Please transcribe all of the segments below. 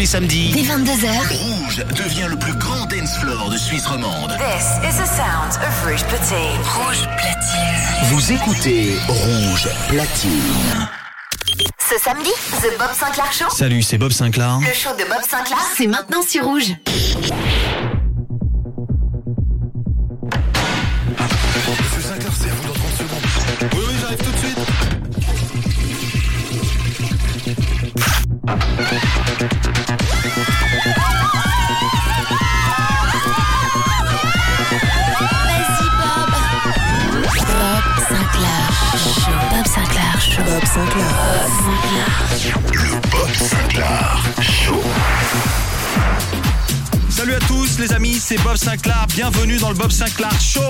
les samedis, Dès 22h, Rouge devient le plus grand dance floor de Suisse romande. This is the sound of Rouge Platine. Rouge Platine. Vous écoutez Rouge Platine. Ce samedi, The Bob Sinclair Show. Salut, c'est Bob Sinclair. Le show de Bob Sinclair, c'est maintenant sur Rouge. Le Bob Sinclair Show. Salut à tous les amis, c'est Bob Sinclair. Bienvenue dans le Bob Sinclair Show.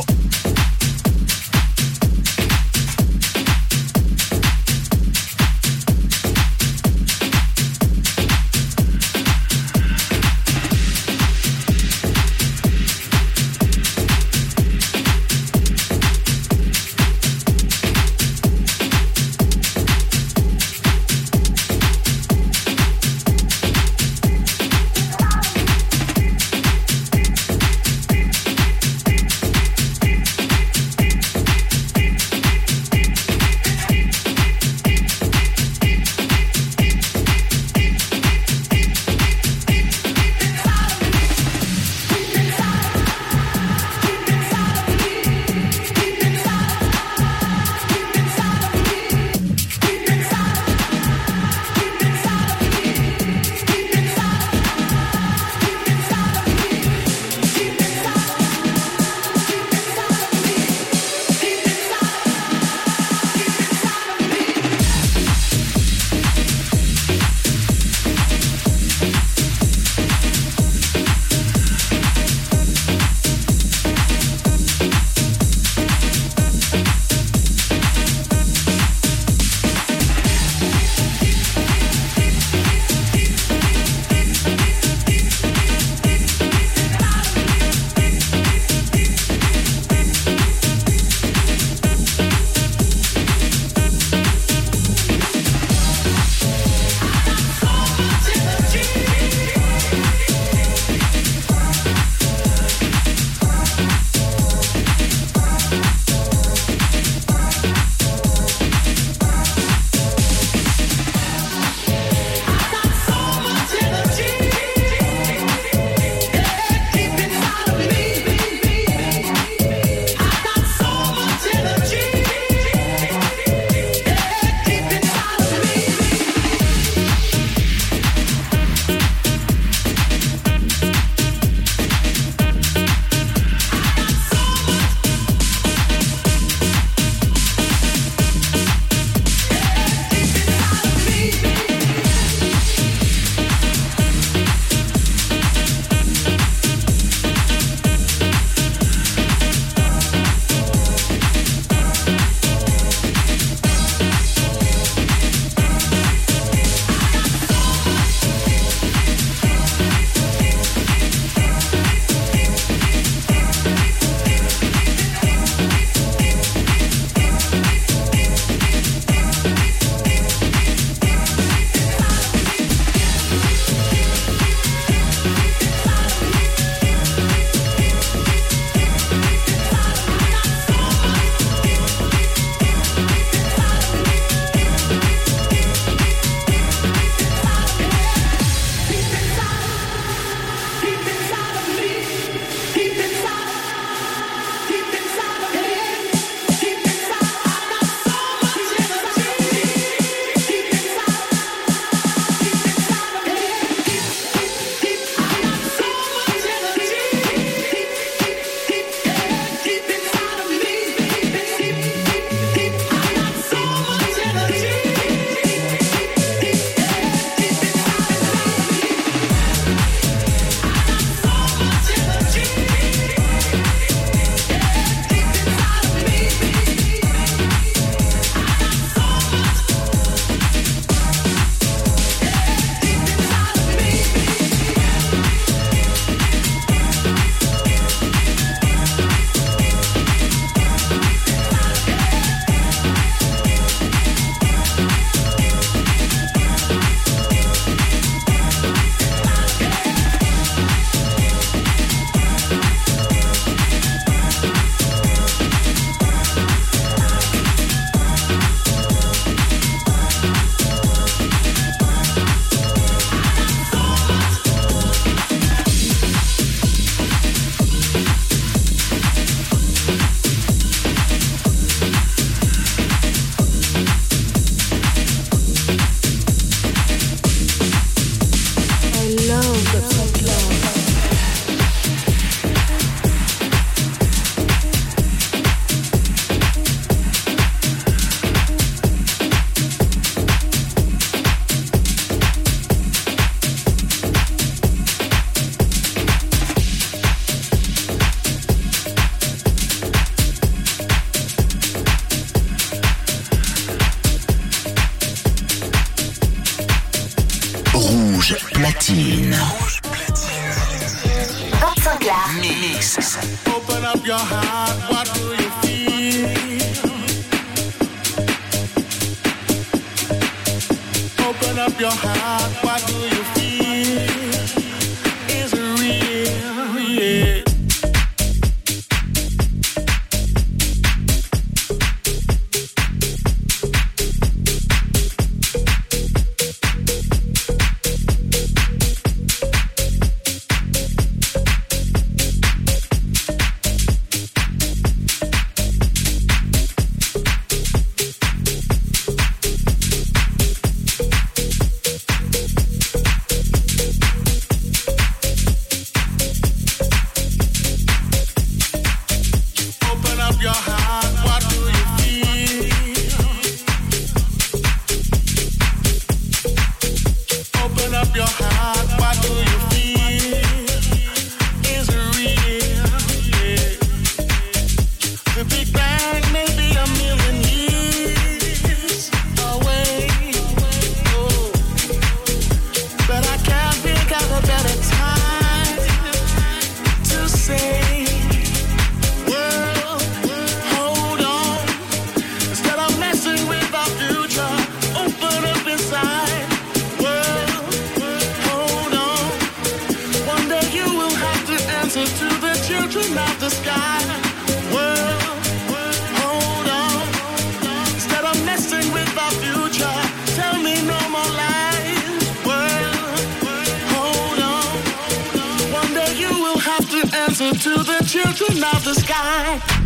To the children of the sky.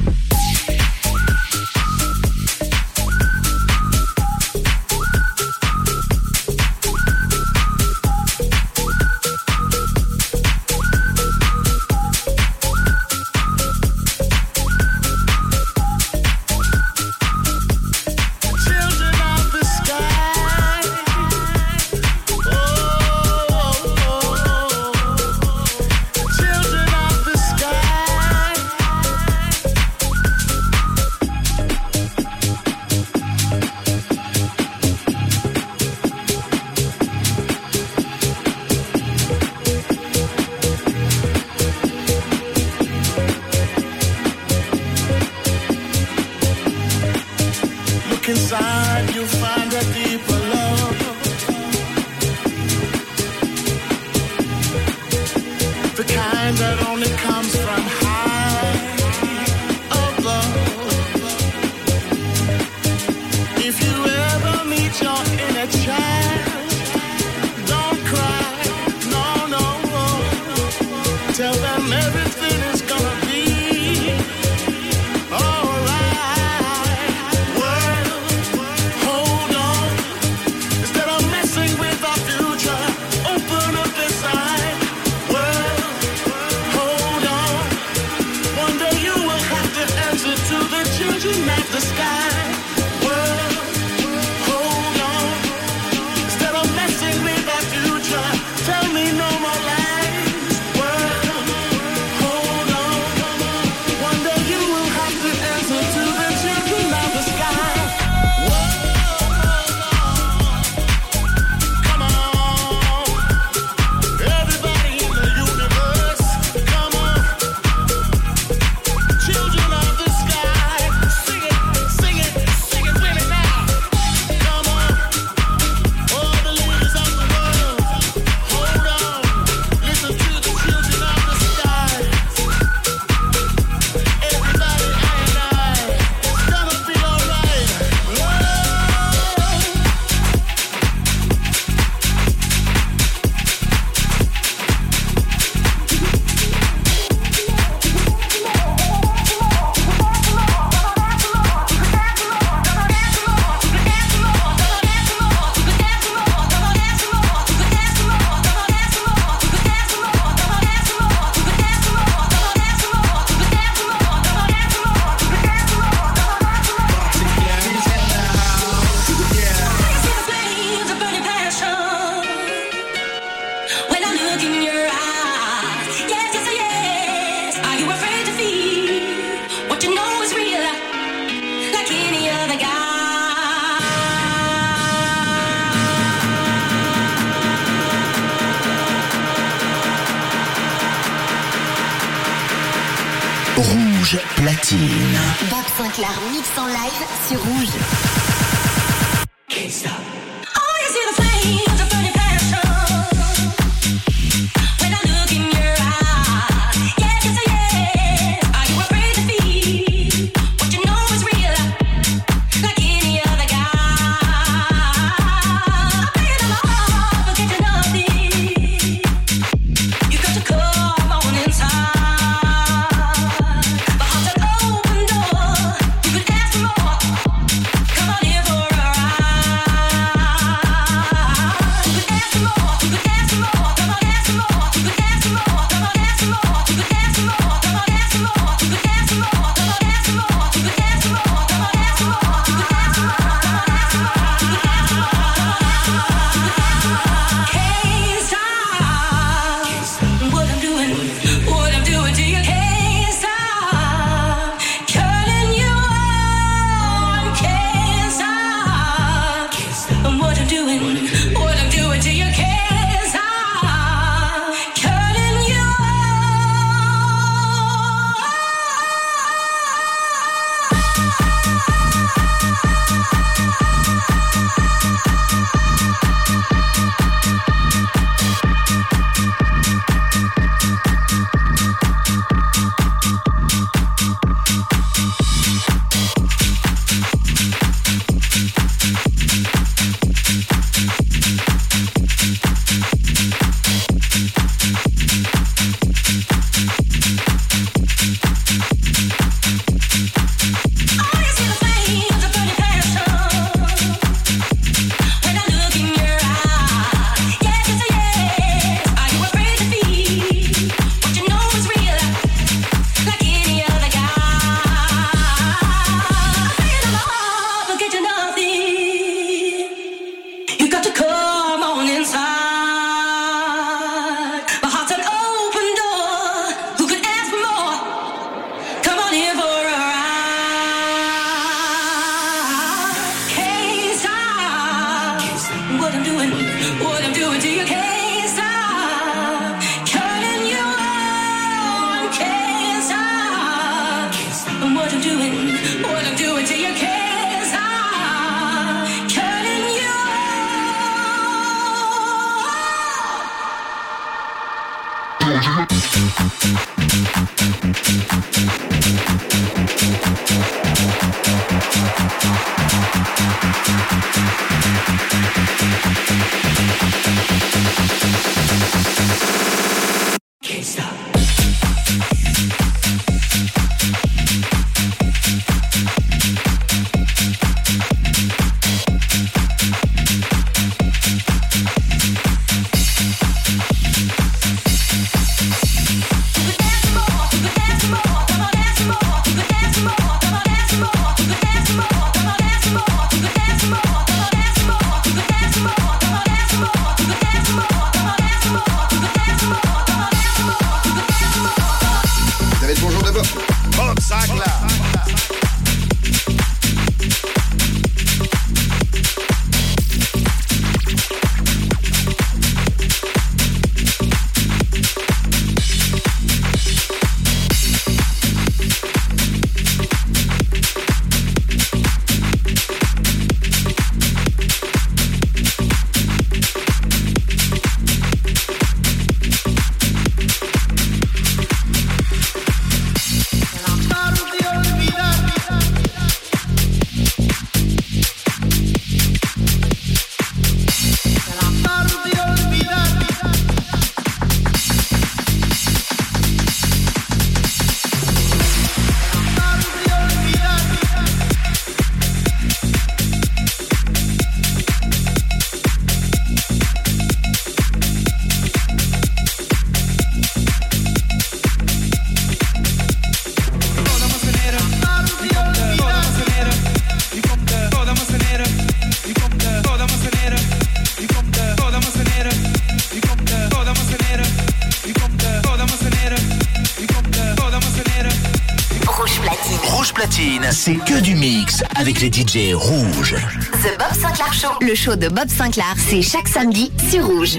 Rouges. The Bob Sinclair Show. Le show de Bob Sinclair, c'est chaque samedi sur Rouge.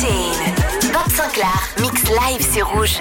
Bob Sinclair, mix live sur rouge.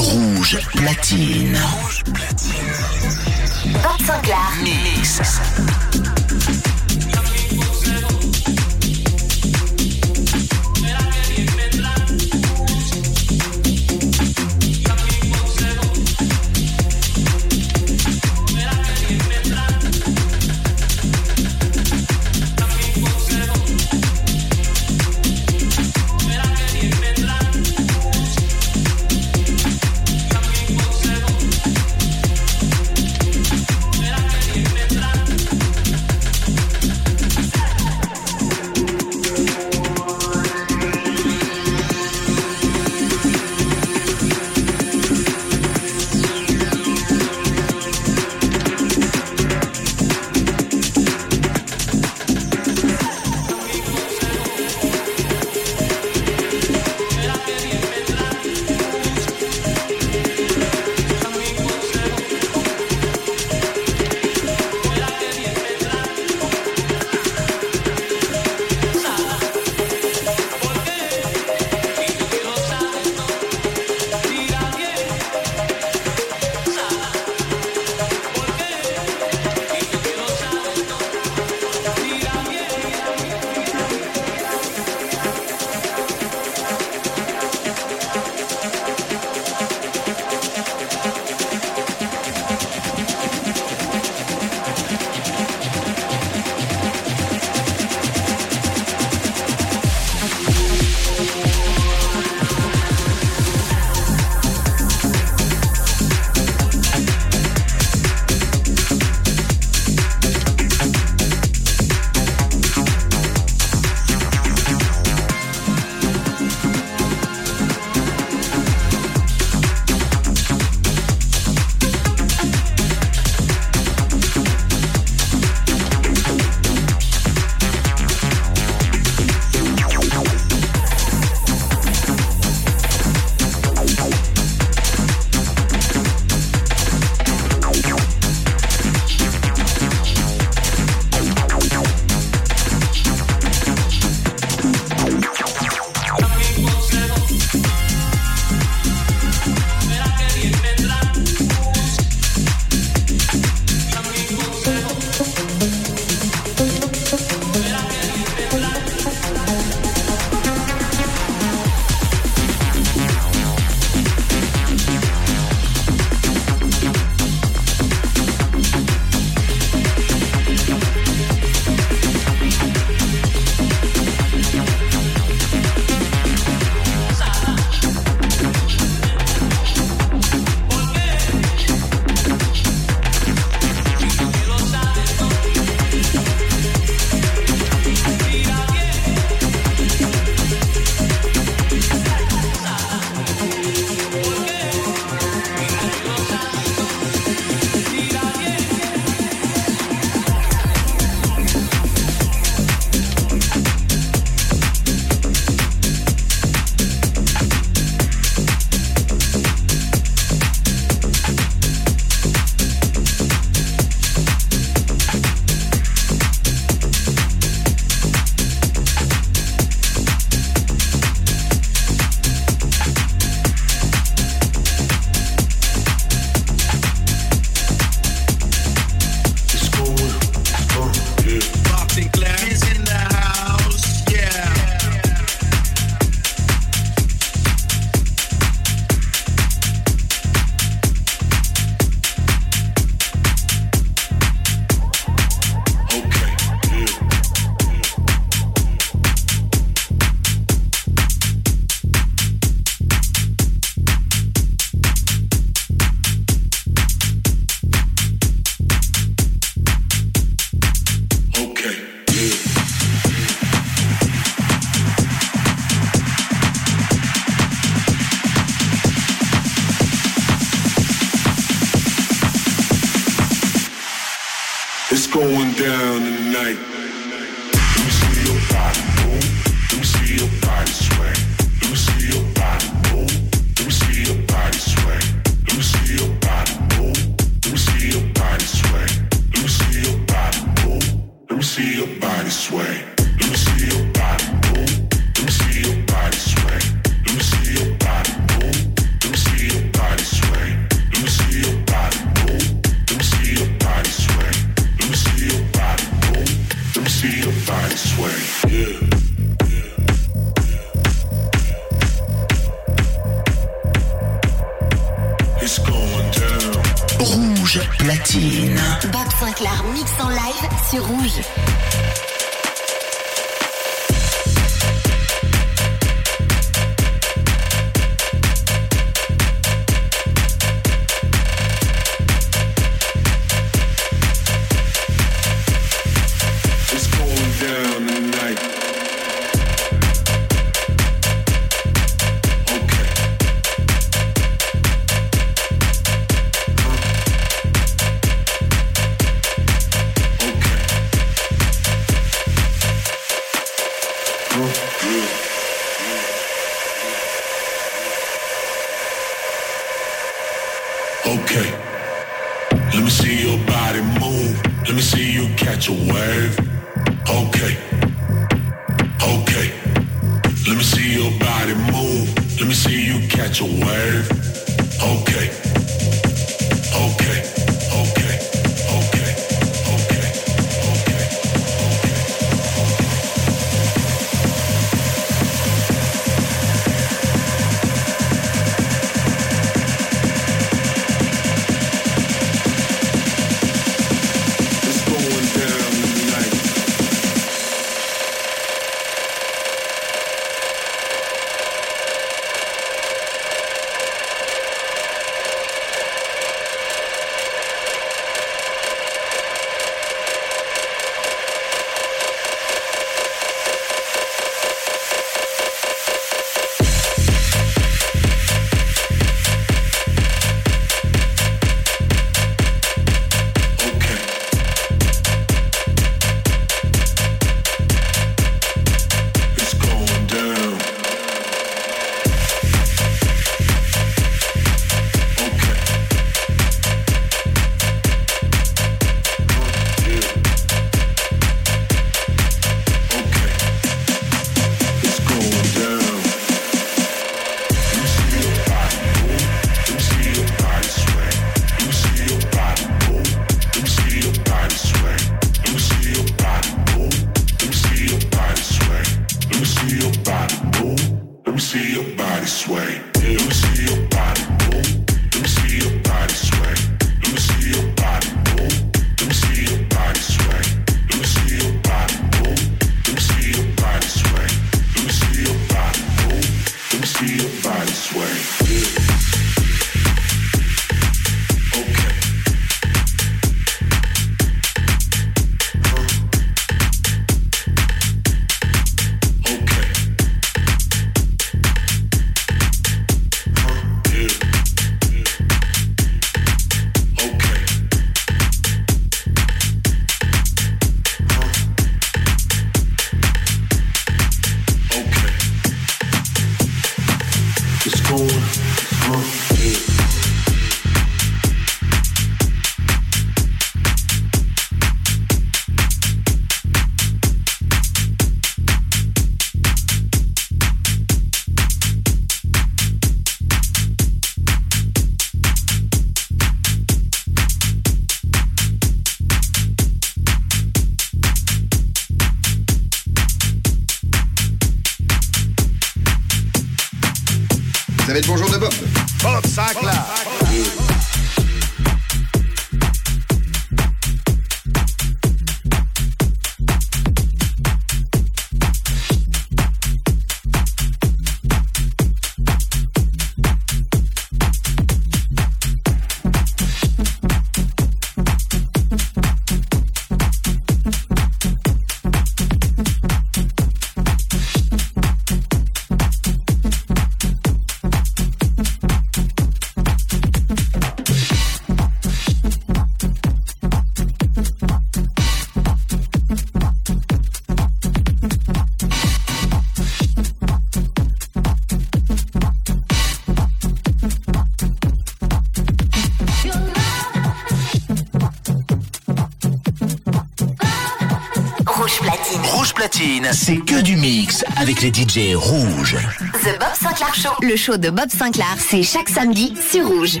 avec les DJ rouges. The Bob Sinclair Show. Le show de Bob Sinclair, c'est chaque samedi sur Rouge.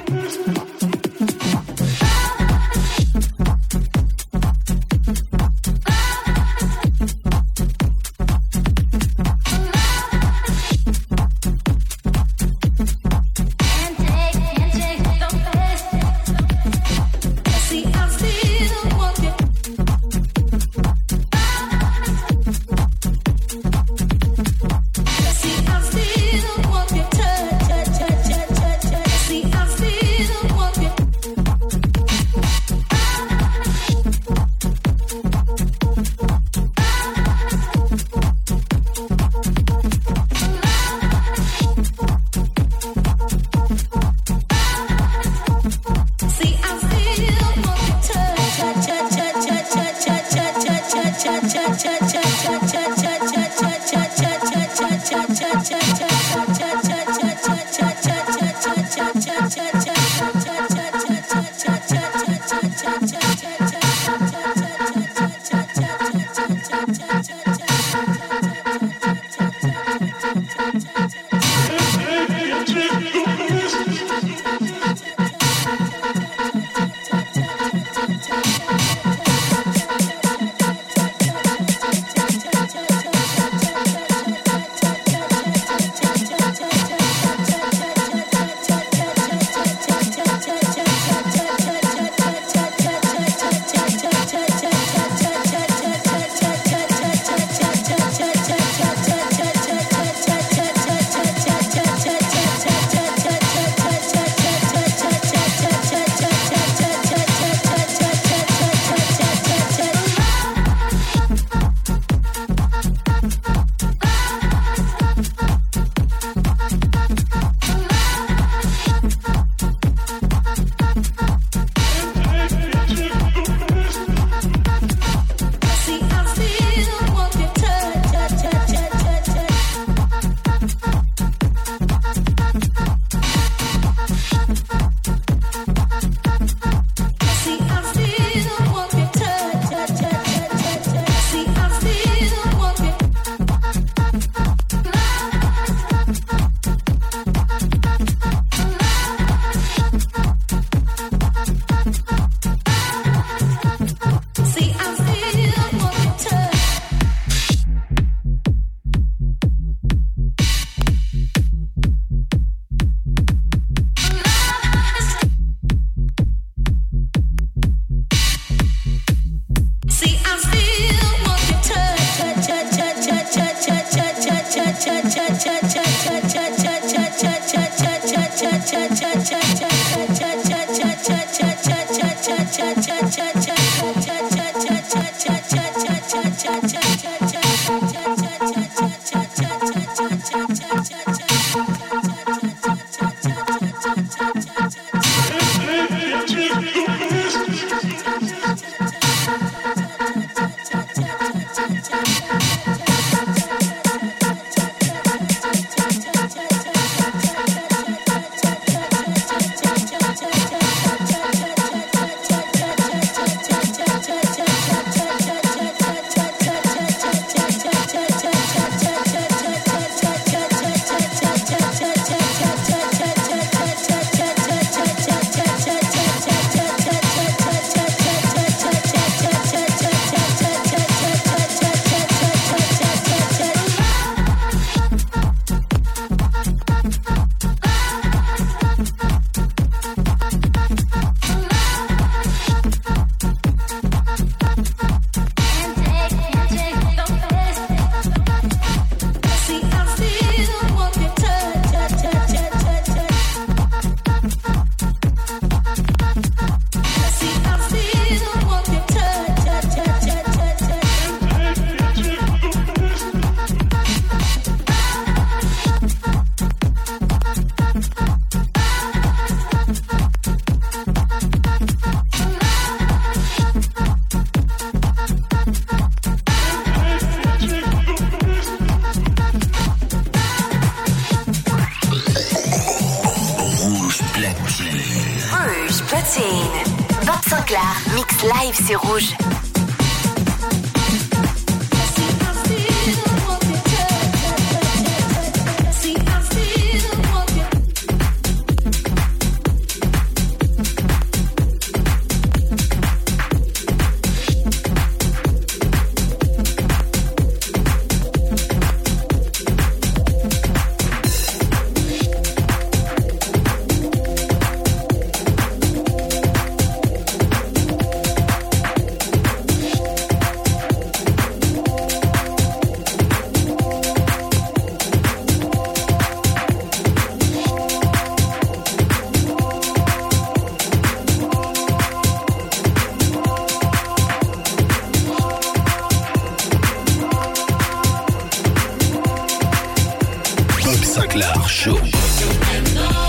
Sinclair Show.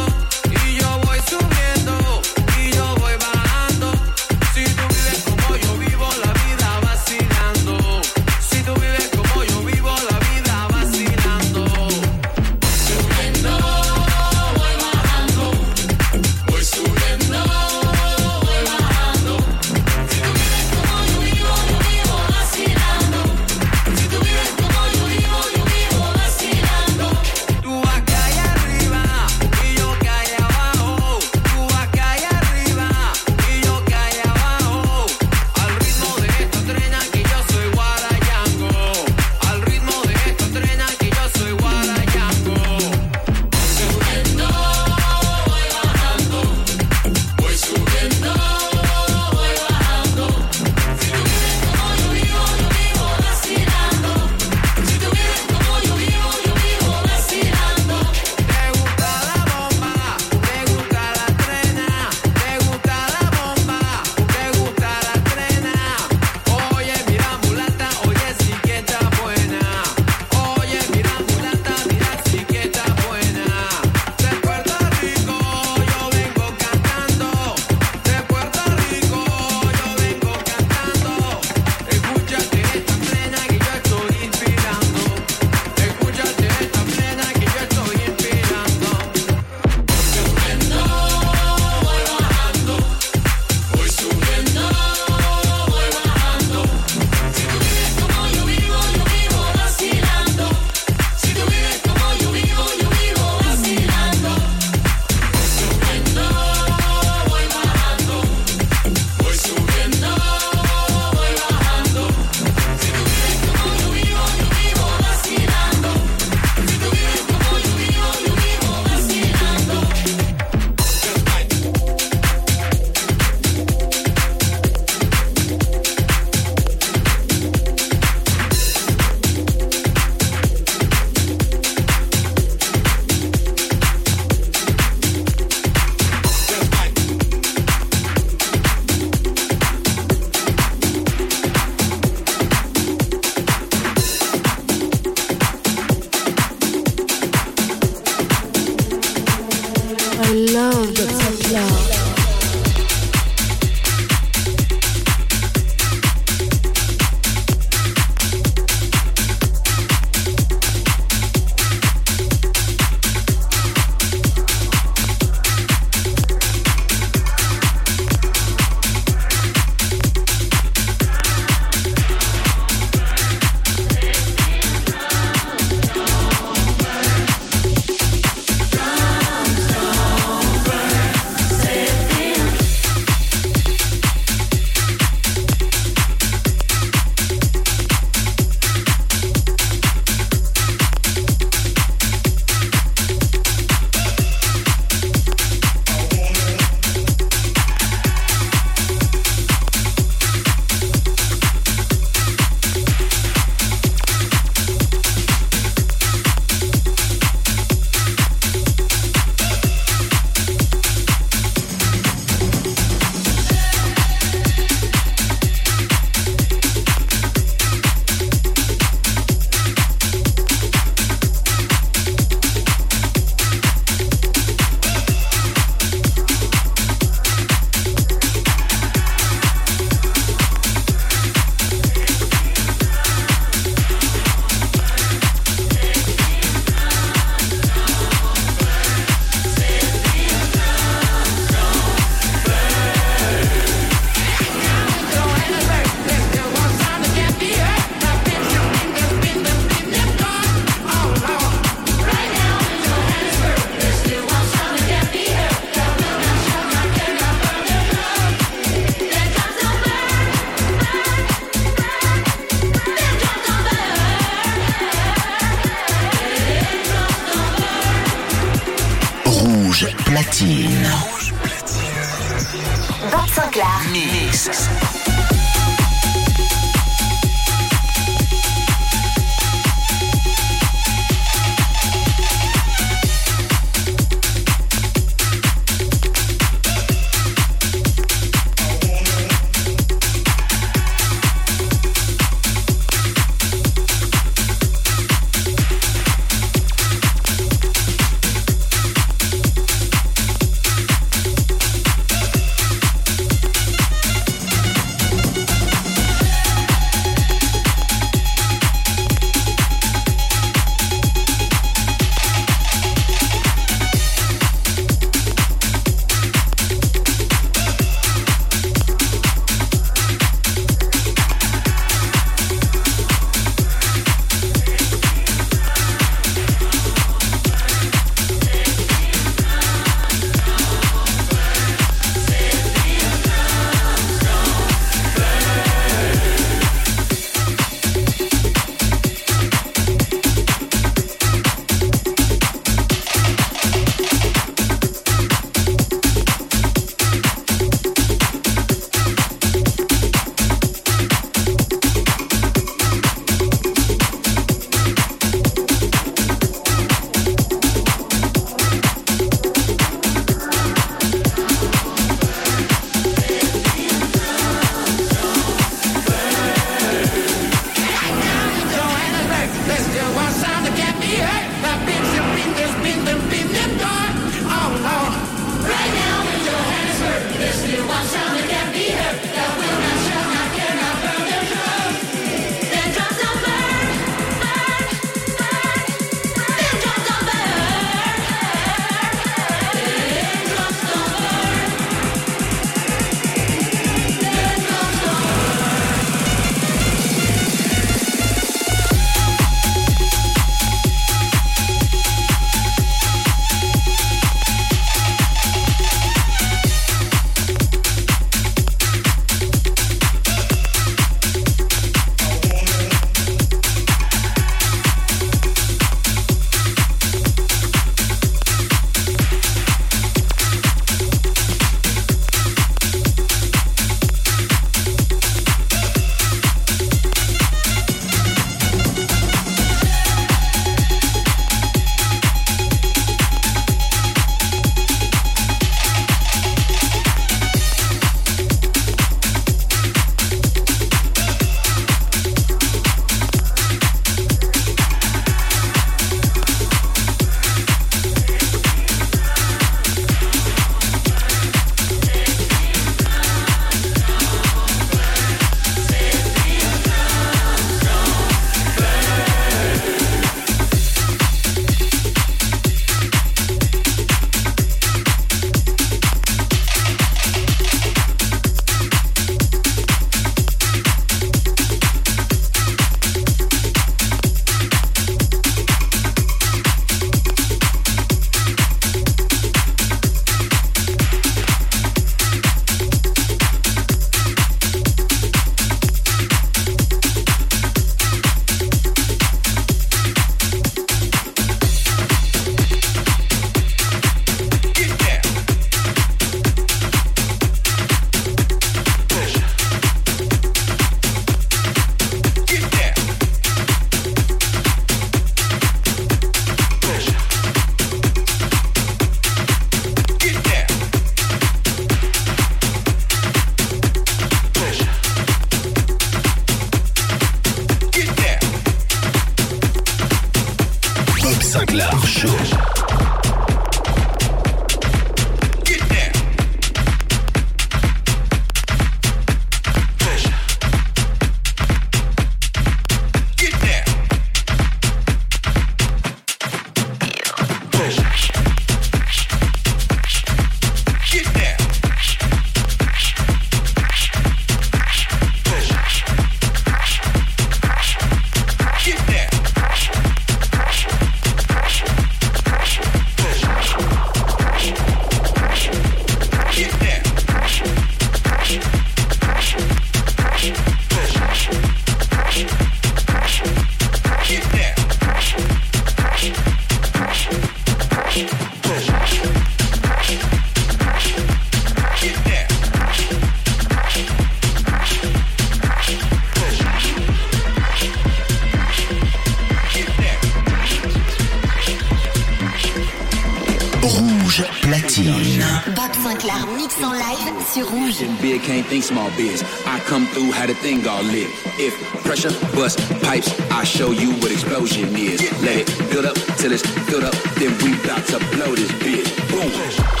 can't think small biz. I come through how the thing all lit. If pressure bust pipes, I show you what explosion is. Let it build up till it's filled up, then we bout to blow this bitch. Boom.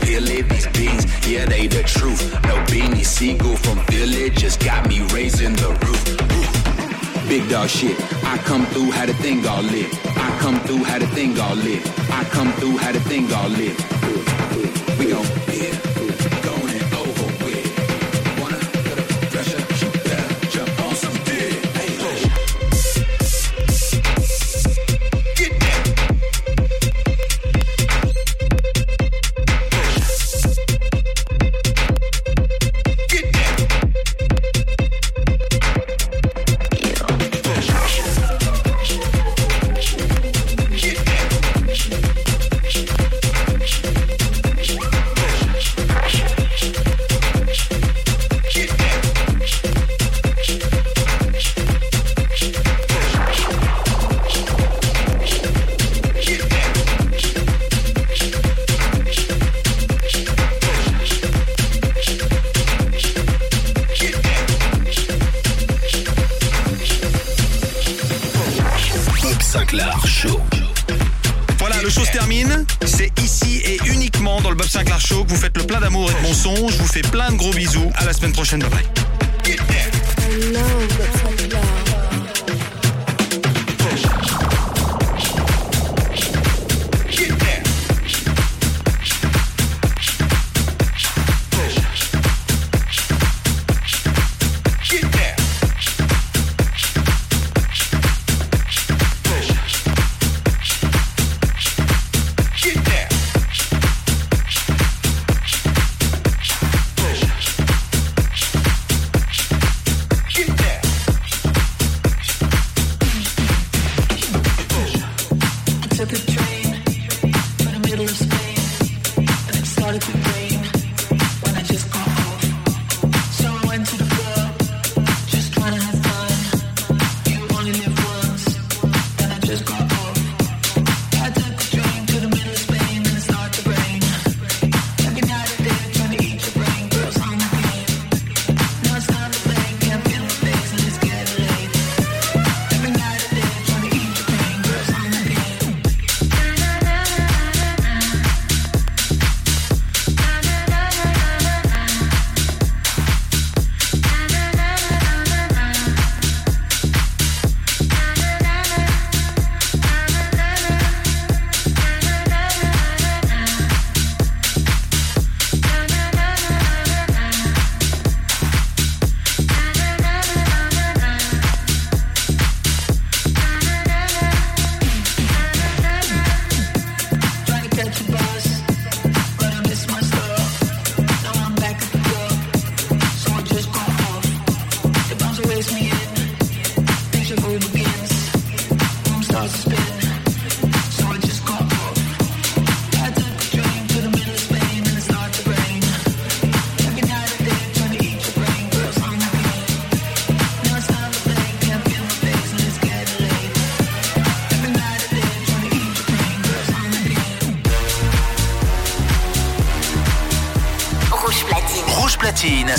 peeling these beans. Yeah, they the truth. No beanie seagull from village just got me raising the roof. Big dog shit. I come through, had a thing all lit. I come through, had a thing all lit. I come through, had a thing all lit. prochaine. Bye bye.